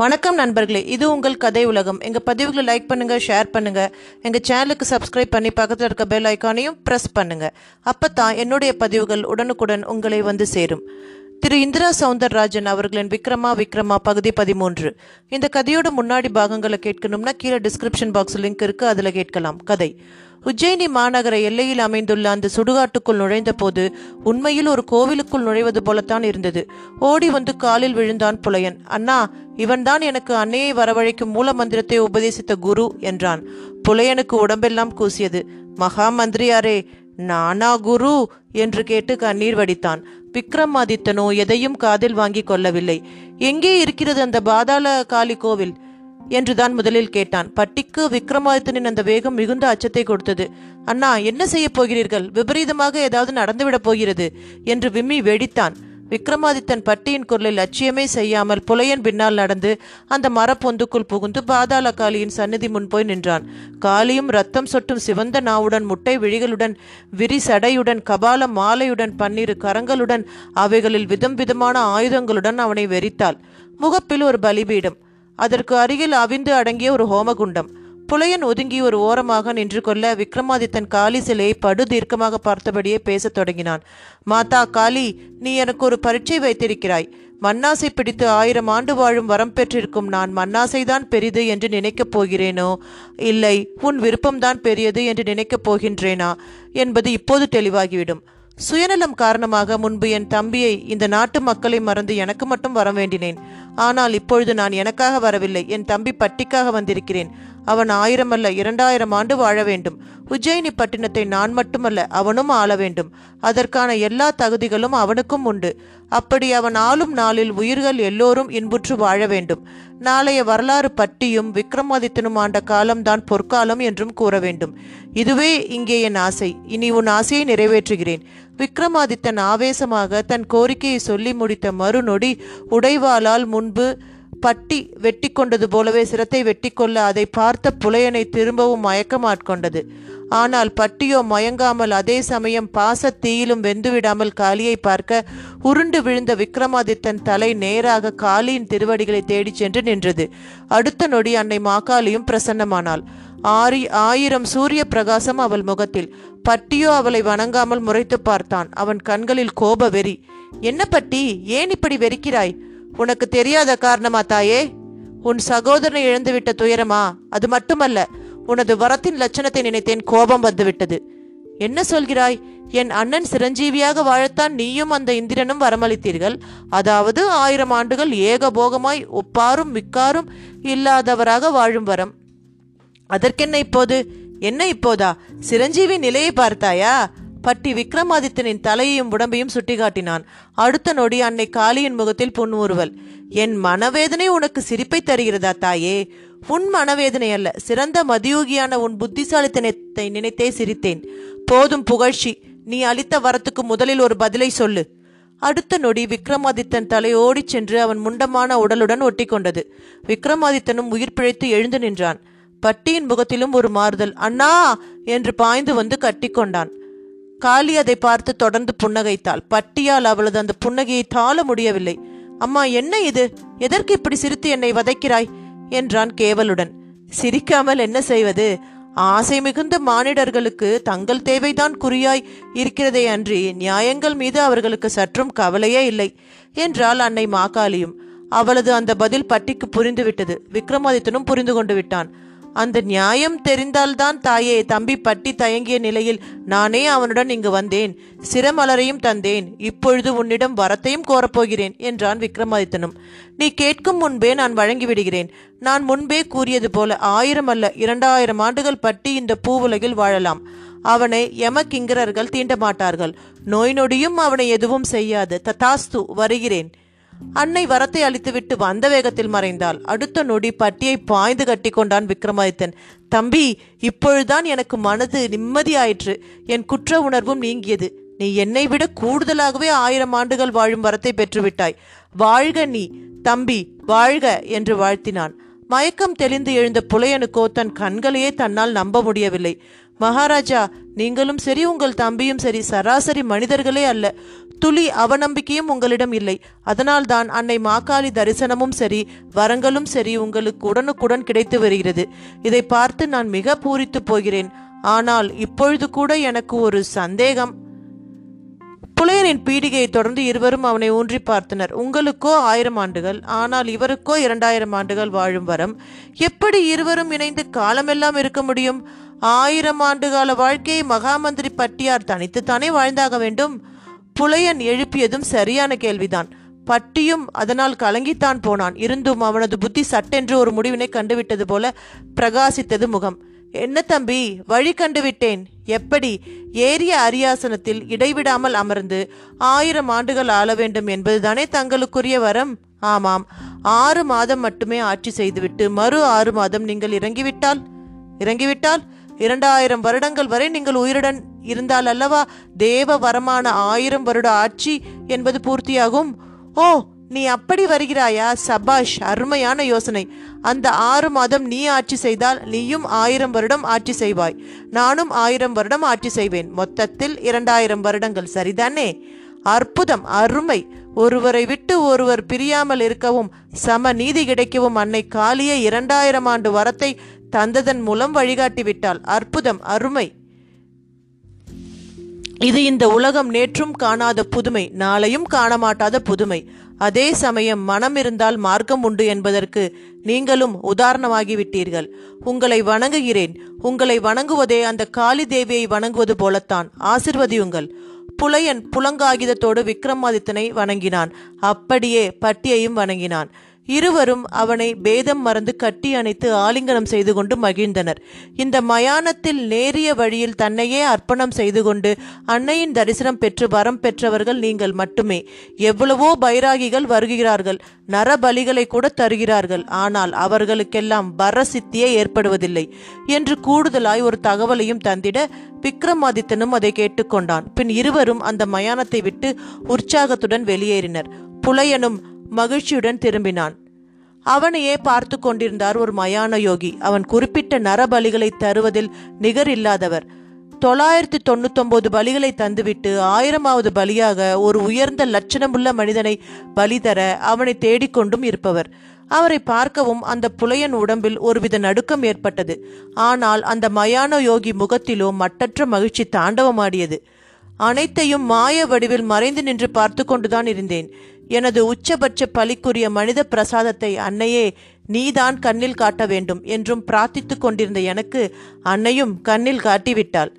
வணக்கம் நண்பர்களே இது உங்கள் கதை உலகம். எங்கள் பதிவுகளை லைக் பண்ணுங்கள் ஷேர் பண்ணுங்கள் எங்கள் சேனலுக்கு சப்ஸ்கிரைப் பண்ணி பக்கத்தில் இருக்க பெல் ஐக்கானையும் ப்ரெஸ் பண்ணுங்கள் அப்போ தான் என்னுடைய பதிவுகள் உடனுக்குடன் உங்களை வந்து சேரும். திரு இந்திரா சவுந்தரராஜன் அவர்களின் விக்ரமா விக்ரமா பகுதி பதிமூன்று. இந்த கதையோட முன்னாடி பாகங்களை கேட்கணும்னா கீழே டிஸ்கிரிப்ஷன் பாக்ஸ் லிங்க் இருக்குது அதில் கேட்கலாம். கதை. உஜ்ஜயினி மாநகர எல்லையில் அமைந்துள்ள அந்த சுடுகாட்டுக்குள் நுழைந்த போது உண்மையில் ஒரு கோவிலுக்குள் நுழைவது போலத்தான் இருந்தது. ஓடி வந்து காலில் விழுந்தான் புலையன். அண்ணா இவன்தான் எனக்கு அன்னையை வரவழைக்கும் மூல மந்திரத்தை உபதேசித்த குரு என்றான். புலையனுக்கு உடம்பெல்லாம் கூசியது. மகா மந்திரியாரே நானா குரு? என்று கேட்டு கண்ணீர் வடித்தான். விக்ரமாதித்தனோ எதையும் காதில் வாங்கி கொள்ளவில்லை. எங்கே இருக்கிறது அந்த பாதாள காளி கோவில்? என்றுதான் முதலில் கேட்டான். பட்டிக்கு விக்ரமாதித்தனின் அந்த வேகம் மிகுந்த அச்சத்தை கொடுத்தது. அண்ணா என்ன செய்ய போகிறீர்கள்? விபரீதமாக ஏதாவது நடந்துவிடப் போகிறது? என்று விம்மி வெடித்தான். விக்ரமாதித்தன் பட்டியின் குரலில் லட்சியமே செய்யாமல் புலையன் பின்னால் நடந்து அந்த மரப்பொந்துக்குள் புகுந்து பாதாள காளியின் சந்நிதி முன் போய் நின்றான். காளியும் ரத்தம் சொட்டும் சிவந்த நாவுடன் முட்டை விழிகளுடன் விரி சடையுடன் கபால மாலையுடன் பன்னிரு கரங்களுடன் அவைகளில் விதம் விதமான ஆயுதங்களுடன் அவனை வெறித்தாள். முகப்பில் ஒரு பலிபீடம். அதற்கு அருகில் அவிந்து அடங்கிய ஒரு ஹோமகுண்டம். புலையன் ஒதுங்கி ஒரு ஓரமாக நின்று கொள்ள விக்ரமாதித்தன் காளி சிலையை படு தீர்க்கமாக பார்த்தபடியே பேசத் தொடங்கினான். மாதா காளி நீ எனக்கு ஒரு பரீட்சை வைத்திருக்கிறாய். மண்ணாசை பிடித்து ஆயிரம் ஆண்டு வாழும் வரம் பெற்றிருக்கும் நான் மண்ணாசைதான் பெரிது என்று நினைக்கப் போகிறேனோ? இல்லை உன் விருப்பம்தான் பெரியது என்று நினைக்கப் போகின்றேனா? என்பது இப்போது தெளிவாகிவிடும். சுயநலம் காரணமாக முன்பு என் தம்பியை இந்த நாட்டு மக்களை மறந்து எனக்கு மட்டும் வர வேண்டினேன். ஆனால் இப்பொழுது நான் எனக்காக வரவில்லை. என் தம்பி பட்டிக்காக வந்திருக்கிறேன். அவன் ஆயிரம் அல்ல இரண்டாயிரம் ஆண்டு வாழ வேண்டும். உஜ்ஜயினி பட்டினத்தை நான் மட்டுமல்ல அவனும் ஆள வேண்டும். அதற்கான எல்லா தகுதிகளும் அவனுக்கும் உண்டு. அப்படி அவன் ஆளும் நாளில் உயிர்கள் எல்லோரும் இன்புற்று வாழ வேண்டும். நாளைய வரலாறு பட்டியும் விக்ரமாதித்தனும் ஆண்ட காலம்தான் பொற்காலம் என்றும் கூற வேண்டும். இதுவே இங்கே என் ஆசை. இனி உன் ஆசையை நிறைவேற்றுகிறேன். விக்ரமாதித்தன் ஆவேசமாக தன் கோரிக்கையை சொல்லி முடித்த மறுநொடி உடைவாளால் முன்பு பட்டி வெட்டி கொண்டது போலவே சிரத்தை வெட்டி கொள்ள அதை பார்த்த புலையனை திரும்பவும் மயக்கமாட்கொண்டது. ஆனால் பட்டியோ மயங்காமல் அதே சமயம் பாச தீயிலும் வெந்துவிடாமல் காளியை பார்க்க உருண்டு விழுந்த விக்ரமாதித்தன் தலை நேராக காளியின் திருவடிகளை தேடிச் சென்று நின்றது. அடுத்த நொடி அன்னை மாகாளியும் பிரசன்னமானாள். ஆரி ஆயிரம் சூரிய பிரகாசம் அவள் முகத்தில். பட்டியோ அவளை வணங்காமல் முறைத்து பார்த்தான். அவன் கண்களில் கோப வெறி என்ன பட்டி? ஏன் இப்படி வெறிக்கிறாய்? உனக்கு தெரியாத காரணமா தாயே? உன் சகோதரனை இழந்துவிட்ட துயரமா? அது மட்டுமல்ல உனது வரத்தின் லட்சணத்தை நினைத்தேன் கோபம் வந்துவிட்டது. என்ன சொல்கிறாய்? என் அண்ணன் சிரஞ்சீவியாக வாழத்தான் நீயும் அந்த இந்திரனும் வரமளித்தீர்கள். அதாவது ஆயிரம் ஆண்டுகள் ஏகபோகமாய் ஒப்பாரும் மிக்காரும் இல்லாதவராக வாழும் வரம். அதற்கென்ன இப்போது? என்ன இப்போதா? சிரஞ்சீவி நிலையை பார்த்தாயா? பட்டி விக்ரமாதித்தனின் தலையையும் உடம்பையும் சுட்டிக்காட்டினான். அடுத்த நொடி அன்னை காளியின் முகத்தில் புன்முறுவல் என் மனவேதனை உனக்கு சிரிப்பை தருகிறதா தாயே? உன் மனவேதனை அல்ல சிறந்த மதியோகியான உன் புத்திசாலித்தனத்தை நினைத்தே சிரித்தேன். போதும் புகழ்ச்சி நீ அளித்த வரத்துக்கு முதலில் ஒரு பதிலை சொல்லு அடுத்த நொடி விக்ரமாதித்தன் தலை ஓடிச் சென்று அவன் முண்டமான உடலுடன் ஒட்டி கொண்டது விக்ரமாதித்தனும் உயிர் பிழைத்து எழுந்து நின்றான். பட்டியின் முகத்திலும் ஒரு மாறுதல் அண்ணா! என்று பாய்ந்து வந்து கட்டிக்கொண்டான். காளி அதை பார்த்து தொடர்ந்து புன்னகைத்தாள். பட்டியால் அவளது அந்த புன்னகையை தாழ முடியவில்லை. அம்மா என்ன இது? எதற்கு இப்படி சிரித்து என்னை வதைக்கிறாய்? என்றான் கேவலுடன். சிரிக்காமல் என்ன செய்வது? ஆசை மிகுந்த மானிடர்களுக்கு தங்கள் தேவைதான் குறியாய் இருக்கிறதே அன்றி நியாயங்கள் மீது அவர்களுக்கு சற்றும் கவலையே இல்லை என்றாள் அன்னை மாகாளியும். அவளது அந்த பதில் பட்டிக்கு புரிந்துவிட்டது. விக்ரமாதித்தனும் புரிந்து கொண்டு விட்டான். அந்த நியாயம் தெரிந்தால்தான் தாயே தம்பி பட்டி தயங்கிய நிலையில் நானே அவனுடன் இங்கு வந்தேன். சிரமலரையும் தந்தேன். இப்பொழுது உன்னிடம் வரத்தையும் கோரப்போகிறேன் என்றான் விக்ரமாதித்தனும். நீ கேட்கும் முன்பே நான் வழங்கிவிடுகிறேன் நான் முன்பே கூறியது போல ஆயிரம் அல்ல இரண்டாயிரம் ஆண்டுகள் பட்டி இந்த பூவுலகில் வாழலாம். அவனை யமகிங்கரர்கள் தீண்ட மாட்டார்கள் நோய் நொடியும் அவனை எதுவும் செய்யாது. ததாஸ்து வருகிறேன். அன்னை வரத்தை அளித்துவிட்டு வந்த வேகத்தில் மறைந்தாள். அடுத்த நொடி பட்டியை பாய்ந்து கட்டி கொண்டான் விக்ரமாதித்தன். தம்பி இப்பொழுதுதான் எனக்கு மனது நிம்மதியாயிற்று. என் குற்ற உணர்வும் நீங்கியது. நீ என்னை விட கூடுதலாகவே ஆயிரம் ஆண்டுகள் வாழும் வரத்தை பெற்றுவிட்டாய். வாழ்க நீ. தம்பி வாழ்க என்று வாழ்த்தினான். மயக்கம் தெளிந்து எழுந்த புலையனுக்கோ தன் கண்களையே தன்னால் நம்ப முடியவில்லை. மகாராஜா நீங்களும் சரி உங்கள் தம்பியும் சரி சராசரி மனிதர்களே அல்ல. துளி அவநம்பிக்கையும் உங்களிடம் இல்லை. அதனால்தான் அன்னை மாக்காளி தரிசனமும் சரி வரங்களும் சரி உங்களுக்கு உடனுக்குடன் கிடைத்து வருகிறது. இதை பார்த்து நான் மிக பூரித்து போகிறேன். ஆனால் இப்பொழுது கூட எனக்கு ஒரு சந்தேகம். புலையனின் பீடிகையை தொடர்ந்து இருவரும் அவனை ஊன்றி பார்த்தனர். உங்களுக்கோ ஆயிரம் ஆண்டுகள் ஆனால் இவருக்கோ இரண்டாயிரம் ஆண்டுகள் வாழும் வரம். எப்படி இருவரும் இணைந்து காலமெல்லாம் இருக்க முடியும்? ஆயிரம் ஆண்டுகால வாழ்க்கையை மகாமந்திரி பட்டியார் தனித்துத்தானே வாழ்ந்தாக வேண்டும்? புலையன் எழுப்பியதும் சரியான கேள்விதான். பட்டியும் அதனால் கலங்கித்தான் போனான். இருந்தும் அவனது புத்தி சட்டென்று ஒரு முடிவினை கண்டுவிட்டது போல பிரகாசித்தது முகம். என்ன தம்பி வழி கண்டுவிட்டேன். எப்படி? ஏரிய அரியாசனத்தில் இடைவிடாமல் அமர்ந்து ஆயிரம் ஆண்டுகள் ஆள வேண்டும் என்பதுதானே தங்களுக்குரிய வரம்? ஆமாம். ஆறு மாதம் மட்டுமே ஆட்சி செய்துவிட்டு மறு ஆறு மாதம் நீங்கள் இறங்கிவிட்டால்? இறங்கிவிட்டால்? இரண்டாயிரம் வருடங்கள் வரை நீங்கள் உயிருடன் இருந்தால் அல்லவா? தேவ வரமான ஆயிரம் வருட ஆட்சி என்பது பூர்த்தியாகும். ஓ நீ அப்படி வருகிறாயா? சபாஷ் அருமையான யோசனை. அந்த ஆறு மாதம் நீ ஆட்சி செய்தால் நீயும் ஆயிரம் வருடம் ஆட்சி செய்வாய். நானும் ஆயிரம் வருடம் ஆட்சி செய்வேன். மொத்தத்தில் இரண்டாயிரம் வருடங்கள். சரிதானே? அற்புதம் அருமை. ஒருவரை விட்டு ஒருவர் பிரியாமல் இருக்கவும் சம நீதி கிடைக்கவும் அன்னை காலிய இரண்டாயிரம் ஆண்டு வரத்தை தந்ததன் மூலம் வழிகாட்டி விட்டாள் அற்புதம் அருமை. இது இந்த உலகம் நேற்றும் காணாத புதுமை நாளையும் காணமாட்டாத புதுமை. அதே சமயம் மனம் இருந்தால் மார்க்கம் உண்டு என்பதற்கு நீங்களும் உதாரணமாகிவிட்டீர்கள். உங்களை வணங்குகிறேன். உங்களை வணங்குவதே அந்த காளி தேவியை வணங்குவது போலத்தான். ஆசிர்வதியுங்கள். புலையன் புலங்காகிதத்தோடு விக்ரமாதித்தனை வணங்கினான். அப்படியே பட்டியையும் வணங்கினான். இருவரும் அவனை பேதம் மறந்து கட்டி அணைத்து ஆலிங்கனம் செய்து கொண்டு மகிழ்ந்தனர். இந்த மயானத்தில் நேரிய வழியில் தன்னையே அர்ப்பணம் செய்து கொண்டு அன்னையின் தரிசனம் பெற்று வரம் பெற்றவர்கள் நீங்கள் மட்டுமே. எவ்வளவோ பைராகிகள் வருகிறார்கள் நரபலிகளை கூட தருகிறார்கள் ஆனால் அவர்களுக்கெல்லாம் வரசித்தியே ஏற்படுவதில்லை என்று கூடுதலாய் ஒரு தகவலையும் தந்திட விக்ரமாதித்தனும் அதை கேட்டுக்கொண்டான். பின் இருவரும் அந்த மயானத்தை விட்டு உற்சாகத்துடன் வெளியேறினர். புலையனும் மகிழ்ச்சியுடன் திரும்பினான். அவனையே பார்த்து கொண்டிருந்தார் ஒரு மயான யோகி. அவன் குறிப்பிட்ட நரபலிகளை தருவதில் நிகர் இல்லாதவர். தொள்ளாயிரத்தி தொண்ணூத்தொன்பது பலிகளை தந்துவிட்டு ஆயிரமாவது பலியாக ஒரு உயர்ந்த லட்சணமுள்ள மனிதனை பலி தர அவனை தேடிக்கொண்டும் இருப்பவர். அவரை பார்க்கவும் அந்த புலையன் உடம்பில் ஒருவித நடுக்கம் ஏற்பட்டது. ஆனால் அந்த மயான யோகி முகத்திலோ மட்டற்ற மகிழ்ச்சி தாண்டவமாடியது. அனைத்தையும் மாய வடிவில் மறைந்து நின்று பார்த்து கொண்டுதான் இருந்தேன். எனது உச்சபட்ச பலிக்குரிய மனித பிரசாதத்தை அன்னையே நீதான் கண்ணில் காட்ட வேண்டும் என்றும் பிரார்த்தித்து கொண்டிருந்த எனக்கு அன்னையும் கண்ணில் காட்டிவிட்டாள்.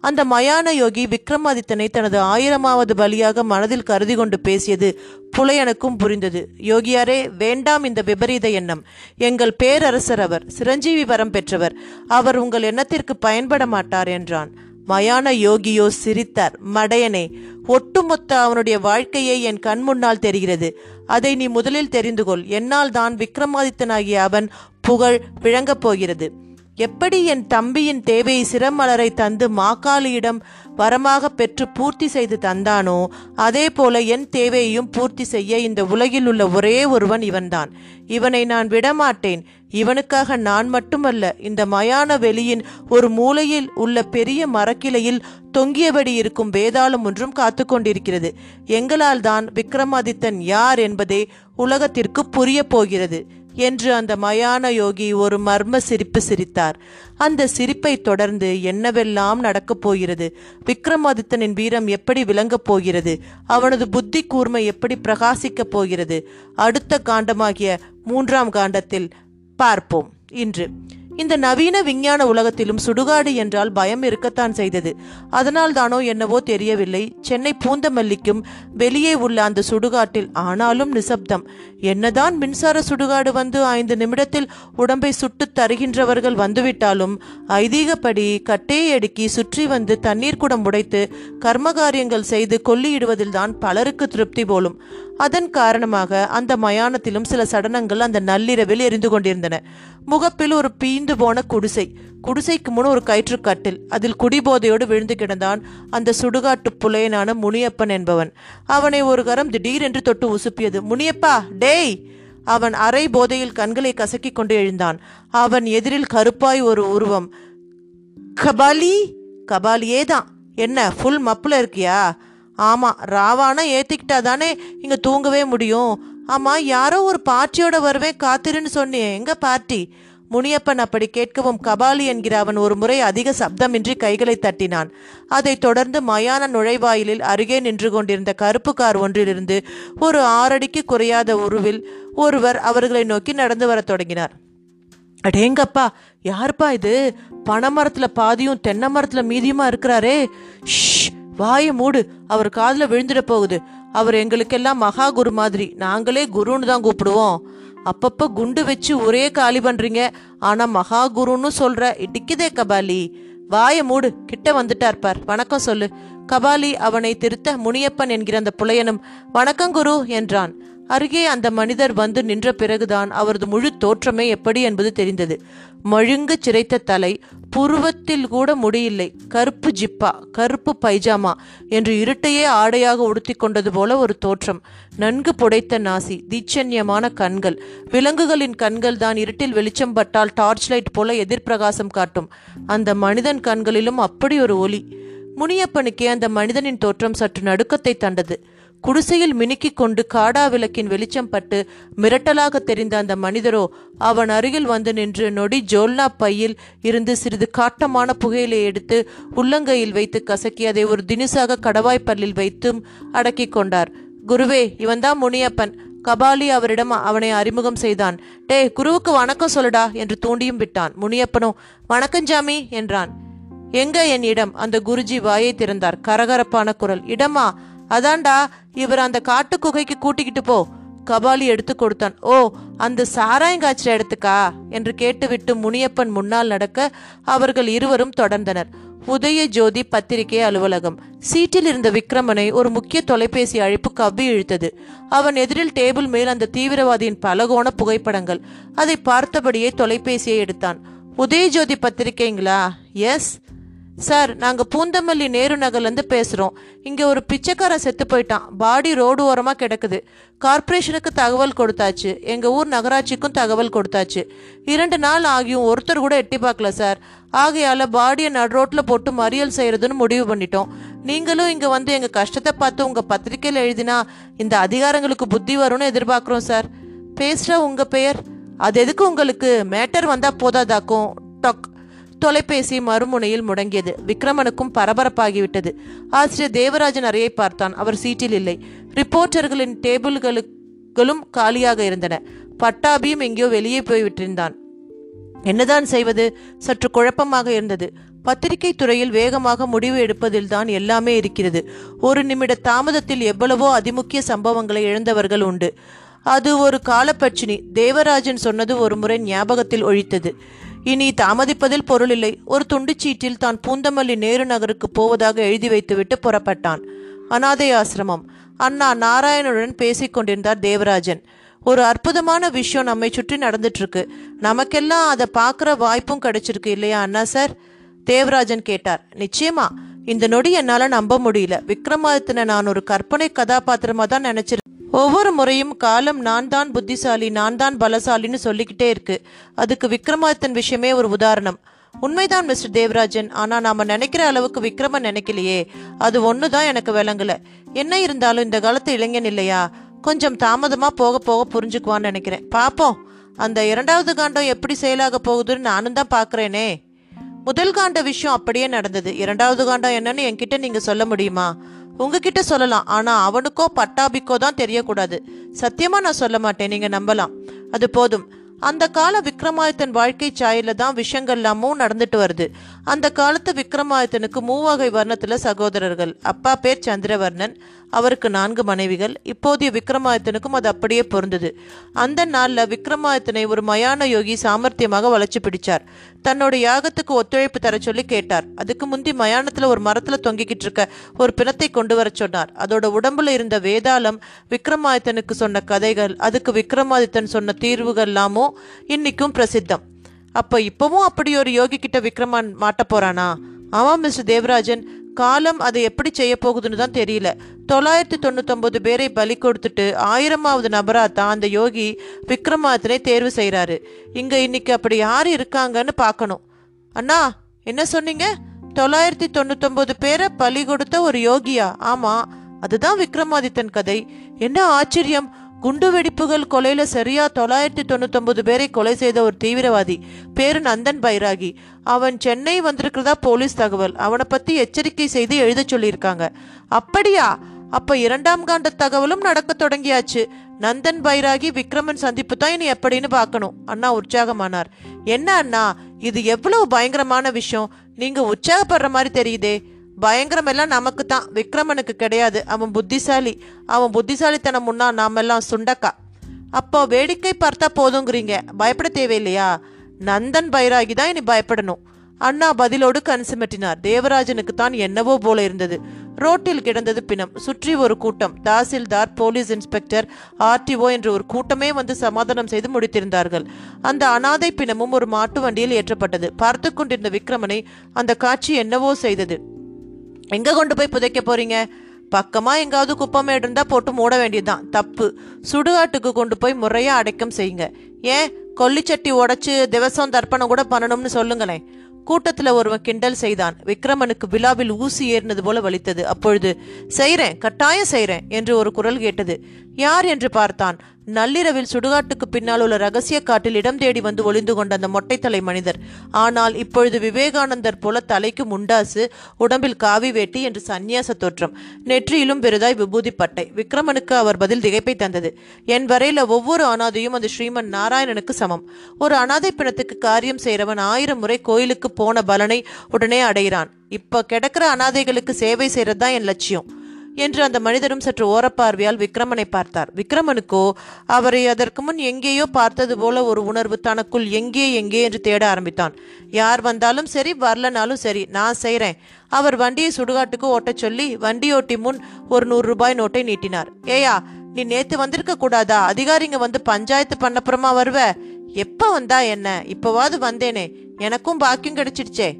அந்த மயான யோகி விக்ரமாதித்தனை தனது ஆயிரமாவது பலியாக மனதில் கருதி கொண்டு பேசியது புலையனுக்கும் புரிந்தது. யோகியாரே வேண்டாம் இந்த விபரீத எண்ணம். எங்கள் பேரரசர் அவர் சிரஞ்சீவி வரம் பெற்றவர். அவர் உங்கள் எண்ணத்திற்கு பயன்பட மாட்டார் என்றான். மயான யோகியோ சிரித்தார். மடையனே ஒட்டுமொத்த அவனுடைய வாழ்க்கையை என் கண் முன்னால் தெரிகிறது. அதை நீ முதலில் தெரிந்து கொள் என்னால் தான் விக்ரமாதித்தனாகிய அவன் புகழ் விளங்கப் போகிறது. எப்படி என் தம்பியின் தேவையை சிரமலரை தந்து மாக்காளியிடம் வரமாக பெற்று பூர்த்தி செய்து தந்தானோ அதே போல என் தேவையையும் பூர்த்தி செய்ய இந்த உலகில் உள்ள ஒரே ஒருவன் இவன்தான். இவனை நான் விடமாட்டேன். இவனுக்காக நான் மட்டுமல்ல இந்த மயான வெளியின் ஒரு மூலையில் உள்ள பெரிய மரக்கிளையில் தொங்கியபடி இருக்கும் வேதாளம் ஒன்றும் காத்து கொண்டிருக்கிறது எங்களால் தான் விக்ரமாதித்தன் யார் என்பதே உலகத்திற்கு புரிய போகிறது. என்று அந்த மயான யோகி ஒரு மர்ம சிரிப்பு சிரித்தார். அந்த சிரிப்பை தொடர்ந்து என்னவெல்லாம் நடக்கப் போகிறது? விக்ரமாதித்தனின் வீரம் எப்படி விளங்கப் போகிறது? அவனது புத்தி கூர்மை எப்படி பிரகாசிக்கப் போகிறது? அடுத்த காண்டமாகிய மூன்றாம் காண்டத்தில் பார்ப்போம். இன்று இந்த நவீன விஞ்ஞான உலகத்திலும் சுடுகாடு என்றால் பயம் இருக்கத்தான் செய்தது. அதனால் தானோ என்னவோ தெரியவில்லை. சென்னை பூந்தமல்லிக்கும் வெளியே உள்ள அந்த சுடுகாட்டில் ஆனாலும் நிசப்தம். என்னதான் மின்சார சுடுகாடு வந்து ஐந்து நிமிடத்தில் உடம்பை சுட்டு தருகின்றவர்கள் வந்துவிட்டாலும் ஐதீகப்படி கட்டையை அடுக்கி சுற்றி வந்து தண்ணீர் குடம் உடைத்து கர்மகாரியங்கள் செய்து கொல்லியிடுவதில்தான் பலருக்கு திருப்தி போலும். அதன் காரணமாக அந்த மயானத்திலும் சில சடனங்கள் அந்த நள்ளிரவில் எரிந்து கொண்டிருந்தன. முகப்பில் ஒரு பீந்து போன குடிசை. குடிசைக்கு முன் ஒரு கயிற்றுக்கட்டில். அதில் குடிபோதையோடு விழுந்து கிடந்தான் அந்த சுடுகாட்டு புலையனான முனியப்பன் என்பவன். அவனை ஒரு கரம் திடீரென்று தொட்டு உசுப்பியது முனியப்பா டேய்! அவன் அரை போதையில் கண்களை கசக்கிக் கொண்டு எழுந்தான். அவன் எதிரில் கருப்பாய் ஒரு உருவம். கபாலி? கபாலியே தான் என்ன ஃபுல் மப்பில் இருக்கியா? ஆமாம் ராவானா ஏற்றிக்கிட்டா தானே இங்கே தூங்கவே முடியும். ஆமாம் யாரோ ஒரு பார்ட்டியோட வருவேன் காத்திருன்னு சொன்னியே எங்கே பார்ட்டி? முனியப்பன் அப்படி கேட்கவும் கபாலி என்கிற அவன் ஒரு முறை அதிக சப்தமின்றி கைகளை தட்டினான். அதைத் தொடர்ந்து மயான நுழைவாயிலில் அருகே நின்று கொண்டிருந்த கருப்பு கார் ஒன்றிலிருந்து ஒரு ஆறடிக்கு குறையாத உருவில் ஒருவர் அவர்களை நோக்கி நடந்து வரத் தொடங்கினார். அடேங்கப்பா யாருப்பா இது? பனைமரத்தில் பாதியும் தென்னை மரத்தில் மீதியுமா இருக்கிறாரே? ஷ் வாயை மூடு அவர் காதில் விழுந்துட போகுது. அவர் எங்களுக்கெல்லாம் மகா குரு மாதிரி. நாங்களே குருன்னு தான் கூப்பிடுவோம். அப்பப்ப குண்டு வச்சு ஒரே காலி பண்றீங்க. ஆனா மகா குருன்னு சொல்ற இடிக்குதே கபாலி. வாய மூடு கிட்ட வந்துட்டார் பார். வணக்கம் சொல்லு. கபாலி அவனை திருத்த முனியப்பன் என்கிற அந்த புலையனும் வணக்கம் குரு என்றான். அருகே அந்த மனிதர் வந்து நின்ற பிறகுதான் அவரது முழு தோற்றமே எப்படி என்பது தெரிந்தது. மழுங்கு சிரைத்த தலை புருவத்தில் கூட முடியில்லை. கருப்பு ஜிப்பா கருப்பு பைஜாமா என்று இருட்டையே ஆடையாக உடுத்தி கொண்டது போல ஒரு தோற்றம். நன்கு புடைத்த நாசி தீட்சண்யமான கண்கள். விலங்குகளின் கண்கள் தான் இருட்டில் வெளிச்சம் பட்டால் டார்ச் லைட் போல எதிர்பிரகாசம் காட்டும். அந்த மனிதன் கண்களிலும் அப்படி ஒரு ஒலி. முனியப்பனுக்கே அந்த மனிதனின் தோற்றம் சற்று நடுக்கத்தை தண்டது குடிசையில் மினுக்கிக் கொண்டு காடா விளக்கின் வெளிச்சம் பட்டு மிரட்டலாக தெரிந்த அந்த மனிதரோ அவன் அருகில் வந்து நின்று நொடி ஜோல்னா பையில் இருந்து சிறிது காட்டமான புகையிலை எடுத்து உள்ளங்கையில் வைத்து கசக்கி அதை ஒரு தினுசாக கடவாய் பல்லில் வைத்தும் அடக்கிக் கொண்டார். குருவே இவன்தான் முனியப்பன். கபாலி அவரிடம் அவனை அறிமுகம் செய்தான். டே குருவுக்கு வணக்கம் சொல்லுடா என்று தூண்டியும் விட்டான். முனியப்பனோ வணக்கம் ஜாமி என்றான். எங்க என் இடம்? அந்த குருஜி வாயை திறந்தார். கரகரப்பான குரல். இடமா? அதான்டா இவர் அந்த காட்டு குகைக்கு கூட்டிக்கிட்டு போ. கபாலி எடுத்து கொடுத்தான். ஓ அந்த சாராயம் காய்ச்சல் இடத்துக்கா என்று கேட்டுவிட்டு முனியப்பன் முன்னால் நடக்க அவர்கள் இருவரும் தொடர்ந்தனர். உதய ஜோதி பத்திரிகை அலுவலகம். சீட்டில் இருந்த விக்ரமனை ஒரு முக்கிய தொலைபேசி அழைப்பு கவ்வி இழுத்தது. அவன் எதிரில் டேபிள் மேல் அந்த தீவிரவாதியின் பலகோண புகைப்படங்கள். அதை பார்த்தபடியே தொலைபேசியை எடுத்தான். உதயஜோதி பத்திரிகைங்களா? எஸ். சார் நாங்கள் பூந்தமல்லி நேரு நகர்லேருந்து பேசுகிறோம் இங்கே ஒரு பிச்சைக்காரன் செத்து போயிட்டான். பாடி ரோடு ஓரமாக கிடக்குது. கார்ப்பரேஷனுக்கு தகவல் கொடுத்தாச்சு. எங்கள் ஊர் நகராட்சிக்கும் தகவல் கொடுத்தாச்சு. இரண்டு நாள் ஆகியும் ஒருத்தர் கூட எட்டி பார்க்கல சார். ஆகையால் பாடியை நடு ரோட்டில் போட்டு மறியல் செய்கிறதுன்னு முடிவு பண்ணிட்டோம். நீங்களும் இங்கே வந்து எங்கள் கஷ்டத்தை பார்த்து உங்கள் பத்திரிக்கையில் எழுதினா இந்த அதிகாரங்களுக்கு புத்தி வரும்னு எதிர்பார்க்குறோம் சார். பேசுகிற உங்கள் பெயர் அது எதுக்கு உங்களுக்கு மேட்டர் வந்தால் போதாதாக்கும்? டொக். தொலைபேசி மறுமுனையில் முடங்கியது. விக்ரமனுக்கும் பரபரப்பாகிவிட்டது. ஆசிரியர் தேவராஜன் அறையை பார்த்தான். அவர் சீட்டில் இல்லை. ரிப்போர்ட்டர்களின் டேபிள்களுக்களும் காலியாக இருந்தன. பட்டாபியும் எங்கேயோ வெளியே போய்விட்டிருந்தான் என்னதான் செய்வது? சற்று குழப்பமாக இருந்தது. பத்திரிகை துறையில் வேகமாக முடிவு எடுப்பதில் தான் எல்லாமே இருக்கிறது. ஒரு நிமிட தாமதத்தில் எவ்வளவோ அதிமுக்கிய சம்பவங்களை இழந்தவர்கள் உண்டு. அது ஒரு காலப்பட்சினி தேவராஜன் சொன்னது ஒரு முறை ஞாபகத்தில் ஒழித்தது. இனி தாமதிப்பதில் பொருள் இல்லை ஒரு துண்டுச்சீட்டில் தான் பூந்தமல்லி நேரு நகருக்கு போவதாக எழுதி வைத்துவிட்டு புறப்பட்டான். அனாதை ஆசிரமம். அண்ணா நாராயணனுடன் பேசிக் கொண்டிருந்தார் தேவராஜன். ஒரு அற்புதமான விஷயம் நம்மை சுற்றி நடந்துட்டு இருக்கு நமக்கெல்லாம் அதை பார்க்குற வாய்ப்பும் கிடைச்சிருக்கு இல்லையா அண்ணா சார்? தேவராஜன் கேட்டார். நிச்சயமா. இந்த நொடி என்னால் நம்ப முடியல. விக்ரமாதித்தனை நான் ஒரு கற்பனை கதாபாத்திரமாக தான் நினச்சிருக்கேன். ஒவ்வொரு முறையும் காலம் நான் தான் புத்திசாலி நான் தான் பலசாலின்னு சொல்லிக்கிட்டே இருக்கு. அதுக்கு விக்ரமாதித்தன் விஷயமே ஒரு உதாரணம். உண்மைதான் மிஸ்டர் தேவராஜன். ஆனா நாம நினைக்கிற அளவுக்கு விக்ரம நினைக்கலையே. அது ஒன்று தான் எனக்கு விளங்கல. என்ன இருந்தாலும் இந்த காலத்து இளைஞன் இல்லையா? கொஞ்சம் தாமதமா போக போக புரிஞ்சுக்குவான்னு நினைக்கிறேன். பாப்போம். அந்த இரண்டாவது காண்டம் எப்படி செயலாக போகுதுன்னு நானும் தான் பார்க்குறேனே முதல் காண்ட விஷயம் அப்படியே நடந்தது. இரண்டாவது காண்டம் என்னன்னு என்கிட்ட நீங்க சொல்ல முடியுமா? உங்ககிட்ட சொல்லலாம். ஆனா அவனுக்கோ பட்டாபிக்கோ தான் தெரியக்கூடாது. சத்தியமா நான் சொல்ல மாட்டேன். நீங்க நம்பலாம். அது போதும். அந்த கால விக்ரமாதித்தன் வாழ்க்கை சாயல தான் விஷயங்கள்லாமும் நடந்துட்டு வருது. அந்த காலத்து விக்ரமாதித்தனுக்கு மூவகை வர்ணத்துல சகோதரர்கள். அப்பா பேர் சந்திரவர்ணன். அவருக்கு நான்கு மனைவிகள். இப்போதைய விக்ரமாதித்தனுக்கும் அது அப்படியே பொருந்தது. அந்த நாளில் விக்ரமாதித்தனை ஒரு மயான யோகி சாமர்த்தியமாக வளர்ச்சி பிடிச்சார். தன்னோட யாகத்துக்கு ஒத்துழைப்பு தர சொல்லி கேட்டார். அதுக்கு முந்தி மயானத்துல ஒரு மரத்துல தொங்கிக்கிட்டு இருக்க ஒரு பிணத்தை கொண்டு வர சொன்னார். அதோட உடம்புல இருந்த வேதாளம் விக்ரமாதித்தனுக்கு சொன்ன கதைகள் அதுக்கு விக்ரமாதித்தன் சொன்ன தீர்வுகள்லாமும் இன்னைக்கும் பிரசித்தம். அப்ப இப்பவும் அப்படி ஒரு யோகி கிட்ட விக்ரமான் மாட்ட போறானா? ஆமாம் மிஸ்டர் தேவராஜன். காலம் அதை எப்படி செய்ய போகுதுன்னு தான் தெரியல. தொள்ளாயிரத்தி தொண்ணூத்தொம்பது பேரை பலி கொடுத்துட்டு ஆயிரமாவது நபராக தான் அந்த யோகி விக்ரமாதித்தனை தேர்வு செய்கிறாரு. இங்கே இன்னைக்கு அப்படி யார் இருக்காங்கன்னு பார்க்கணும். அண்ணா என்ன சொன்னீங்க? தொள்ளாயிரத்தி தொண்ணூத்தொம்பது பேரை பலி கொடுத்த ஒரு யோகியா? ஆமா அதுதான் விக்ரமாதித்தன் கதை. என்ன ஆச்சரியம்? குண்டு வெடிப்புகள் கொலையில சரியா தொள்ளாயிரத்தி தொண்ணூத்தொன்பது பேரை கொலை செய்த ஒரு தீவிரவாதி பேரு நந்தன் பைராகி. அவன் சென்னை வந்திருக்கிறதா போலீஸ் தகவல். அவனை பத்தி எச்சரிக்கை செய்து எழுத சொல்லியிருக்காங்க. அப்படியா? அப்ப இரண்டாம் காண்ட தகவலும் நடக்க தொடங்கியாச்சு. நந்தன் பைராகி விக்ரமன் சந்திப்பு தான் இனி எப்படின்னு பார்க்கணும். அண்ணா உற்சாகமானார். என்ன அண்ணா? இது எவ்வளவு பயங்கரமான விஷயம். நீங்க உற்சாகப்படுற மாதிரி தெரியுதே. பயங்கரம் எல்லாம் நமக்கு தான் விக்ரமனுக்கு கிடையாது. அவன் புத்திசாலி. அவன் புத்திசாலித்தனம் முன்னா நாமெல்லாம் சுண்டக்கா. அப்போ வேடிக்கை பார்த்தா போதுங்கிறீங்க. பயப்பட தேவையில்லையா? நந்தன் பைராகி தான் இனி பயப்படணும். அண்ணா பதிலோடு கண் சிமிட்டினார் தேவராஜனுக்கு தான் என்னவோ போல இருந்தது. ரோட்டில் கிடந்தது பிணம். சுற்றி ஒரு கூட்டம். தாசில்தார் போலீஸ் இன்ஸ்பெக்டர் ஆர்டிஓ என்று ஒரு கூட்டமே வந்து சமாதானம் செய்து முடித்திருந்தார்கள். அந்த அனாதை பிணமும் ஒரு மாட்டு வண்டியில் ஏற்றப்பட்டது. பார்த்து கொண்டிருந்த விக்ரமனை அந்த காட்சி என்னவோ செய்தது. எங்க கொண்டு போய் புதைக்க போறீங்க? பக்கமா எங்காவது குப்பமேடு இருந்தா போட்டு மூட வேண்டியதுதான். தப்பு. சுடுகாட்டுக்கு கொண்டு போய் முறையா அடைக்கம் செய்யுங்க. ஏன்? கொல்லிச்சட்டி உடைச்சு திவசம் தர்ப்பணம் கூட பண்ணணும்னு சொல்லுங்களேன். கூட்டத்தில் ஒருவன் கிண்டல் செய்தான். விக்ரமனுக்கு விழாவில் ஊசி ஏறினது போல வலித்தது. அப்பொழுது செய்கிறேன் கட்டாயம் செய்கிறேன் என்று ஒரு குரல் கேட்டது. யார்? என்று பார்த்தான். நள்ளிரவில் சுடுகாட்டுக்கு பின்னால் உள்ள ரகசிய காட்டில் இடம் தேடி வந்து ஒளிந்து கொண்ட அந்த மொட்டைத்தலை மனிதர். ஆனால் இப்பொழுது விவேகானந்தர் போல தலைக்கு முண்டாசு உடம்பில் காவி வேட்டி என்று சந்நியாச தோற்றம். நெற்றியிலும் பெரிதாய் விபூதி பட்டை விக்ரமனுக்கு அவர் பதில் திகைப்பை தந்தது. என் வரையில ஒவ்வொரு அனாதையும் அந்த ஸ்ரீமன் நாராயணனுக்கு சமம். ஒரு அனாதை பிணத்துக்கு காரியம் செய்கிறவன் ஆயிரம் முறை கோயிலுக்கு போன பலனை உடனே அடைகிறான். இப்ப கிடக்கிற அனாதைகளுக்கு சேவை செய்கிறது தான் என் லட்சியம். என்று அந்த மனிதரும் சற்று ஓரப்பார்வையால் விக்ரமனை பார்த்தார். விக்ரமனுக்கோ அவரை அதற்கு முன் எங்கேயோ பார்த்தது போல ஒரு உணர்வு தனக்குள் எங்கே எங்கே என்று தேட ஆரம்பித்தான். யார் வந்தாலும் சரி வரலனாலும் சரி நான் செய்கிறேன் அவர் வண்டியை சுடுகாட்டுக்கு ஓட்டச் சொல்லி வண்டியோட்டி முன் ஒரு நூறு ரூபாய் நோட்டை நீட்டினார். ஏயா நீ நேத்து வந்திருக்க கூடாதா? அதிகாரிங்க வந்து பஞ்சாயத்து பண்ணப்புறமா வருவ? எப்ப வந்தா என்ன? இப்பவாவது வந்தேனே. எனக்கும் பாக்கியம் கிடைச்சிடுச்சே.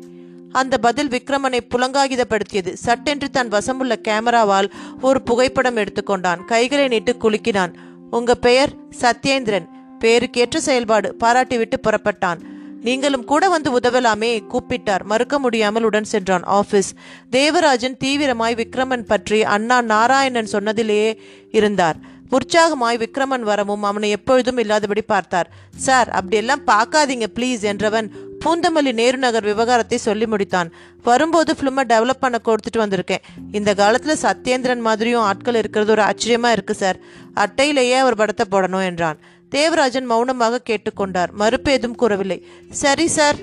அந்த பதில் விக்ரமனை புலங்காகிதப்படுத்தியது. சட்டென்று தன் வசமுள்ள கேமராவால் ஒரு புகைப்படம் எடுத்துக்கொண்டான். கைகளை நீட்டு குலுக்கினான். உங்க பெயர்? சத்யேந்திரன். பேருக்கேற்ற செயல்பாடு. பாராட்டிவிட்டு புறப்பட்டான். நீங்களும் கூட வந்து உதவலாமே கூப்பிட்டார். மறுக்க முடியாமல் உடன் சென்றான் ஆபீஸ். தேவராஜன் தீவிரமாய் விக்ரமன் பற்றி அண்ணா நாராயணன் சொன்னதிலேயே இருந்தார். உற்சாகமாய் விக்ரமன் வரவும் அவனை எப்பொழுதும் இல்லாதபடி பார்த்தார். சார் அப்படியெல்லாம் பார்க்காதீங்க ப்ளீஸ் என்றவன் பூந்தமல்லி நேரு நகர் விவகாரத்தை சொல்லி முடித்தான். வரும்போது ஃபிலிமை டெவலப் பண்ண கொடுத்துட்டு வந்திருக்கேன். இந்த காலத்தில் சத்யேந்திரன் மாதிரியும் ஆட்கள் இருக்கிறது ஒரு ஆச்சரியமாக இருக்குது சார் அட்டையிலேயே அவர் படத்தை போடணும் என்றான். தேவராஜன் மௌனமாக கேட்டுக்கொண்டார். மறுப்பு எதுவும் கூறவில்லை. சரி சார்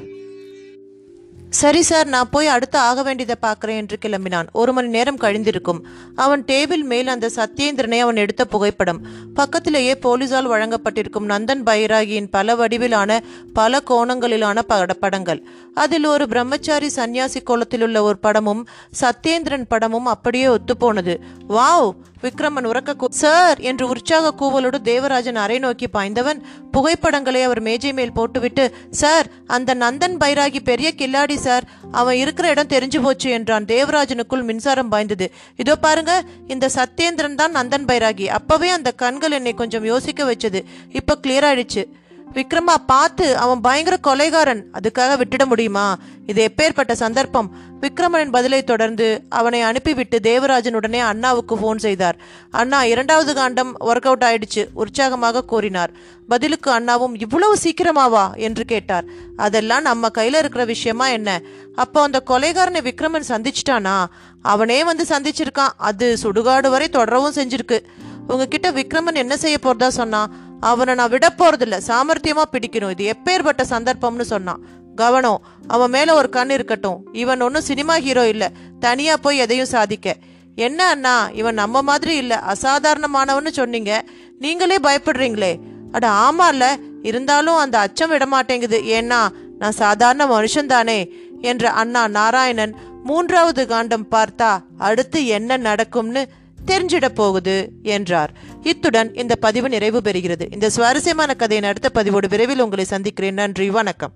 சரி சார் நான் போய் அடுத்து ஆக வேண்டியதை பார்க்குறேன் என்று கிளம்பினான். ஒரு மணி நேரம் கழிந்திருக்கும். அவன் டேபிள் மேல் அந்த சத்யேந்திரனை அவன் எடுத்த புகைப்படம். பக்கத்திலேயே போலீசால் வழங்கப்பட்டிருக்கும் நந்தன் பைராகியின் பல வடிவிலான பல கோணங்களிலான பட படங்கள். அதில் ஒரு பிரம்மச்சாரி சன்னியாசி கோலத்தில் உள்ள ஒரு படமும் சத்யேந்திரன் படமும் அப்படியே ஒத்துப்போனது. வாவ்! விக்ரமன் உறக்க கூ- சார் என்று உற்சாக கூவலோடு தேவராஜன் அறை நோக்கி பாய்ந்தவன் புகைப்படங்களை அவர் மேஜை மேல் போட்டுவிட்டு சார் அந்த நந்தன் பைராகி பெரிய கில்லாடி சார் அவன் இருக்கிற இடம் தெரிஞ்சு போச்சு என்றான். தேவராஜனுக்குள் மின்சாரம் பாய்ந்தது. இதோ பாருங்க இந்த சத்யேந்திரன் தான் நந்தன் பைராகி. அப்பவே அந்த கண்கள் என்னை கொஞ்சம் யோசிக்க வச்சது. இப்ப கிளியர் ஆயிடுச்சு. விக்ரமா பார்த்து அவன் பயங்கர கொலைகாரன். அதுக்காக விட்டுட முடியுமா? இது எப்பேற்பட்ட சந்தர்ப்பம். விக்ரமனின் பதிலை தொடர்ந்து அவனை அனுப்பிவிட்டு தேவராஜன் உடனே அண்ணாவுக்கு ஃபோன் செய்தார். அண்ணா இரண்டாவது காண்டம் ஒர்க் அவுட் ஆயிடுச்சு உற்சாகமாக கூறினார். பதிலுக்கு அண்ணாவும் இவ்வளவு சீக்கிரமாவா? என்று கேட்டார். அதெல்லாம் நம்ம கையில இருக்கிற விஷயமா என்ன? அப்போ அந்த கொலைகாரனை விக்ரமன் சந்திச்சிட்டானா? அவனே வந்து சந்திச்சிருக்கான். அது சுடுகாடு வரை தொடரவும் செஞ்சிருக்கு. உங்ககிட்ட விக்ரமன் என்ன செய்ய போறதா சொன்னான்? அவனை நான் விட போறதில்ல. சாமர்த்தியமா பிடிக்கணும். இது எப்பேற்பட்ட சந்தர்ப்பம்னு சொன்னான். கவனம் அவன் மேல ஒரு கண் இருக்கட்டும். இவன் ஒன்றும் சினிமா ஹீரோ இல்ல. தனியா போய் எதையும் சாதிக்க. என்ன அண்ணா இவன் நம்ம மாதிரி இல்ல. அசாதாரணமானவன்னு சொன்னீங்க. நீங்களே பயப்படுறீங்களே. அட ஆமால இருந்தாலும் அந்த அச்சம் விட மாட்டேங்குது ஏன்னா நான் சாதாரண மனுஷன் தானே என்ற அண்ணா நாராயணன் மூன்றாவது காண்டம் பார்த்தா அடுத்து என்ன நடக்கும்னு தெரிஞ்சிட போகுது என்றார். இத்துடன் இந்த பதிவு நிறைவு பெறுகிறது. இந்த சுவாரஸ்யமான கதையின் அடுத்த பதிவோடு விரைவில் உங்களை சந்திக்கிறேன். நன்றி வணக்கம்.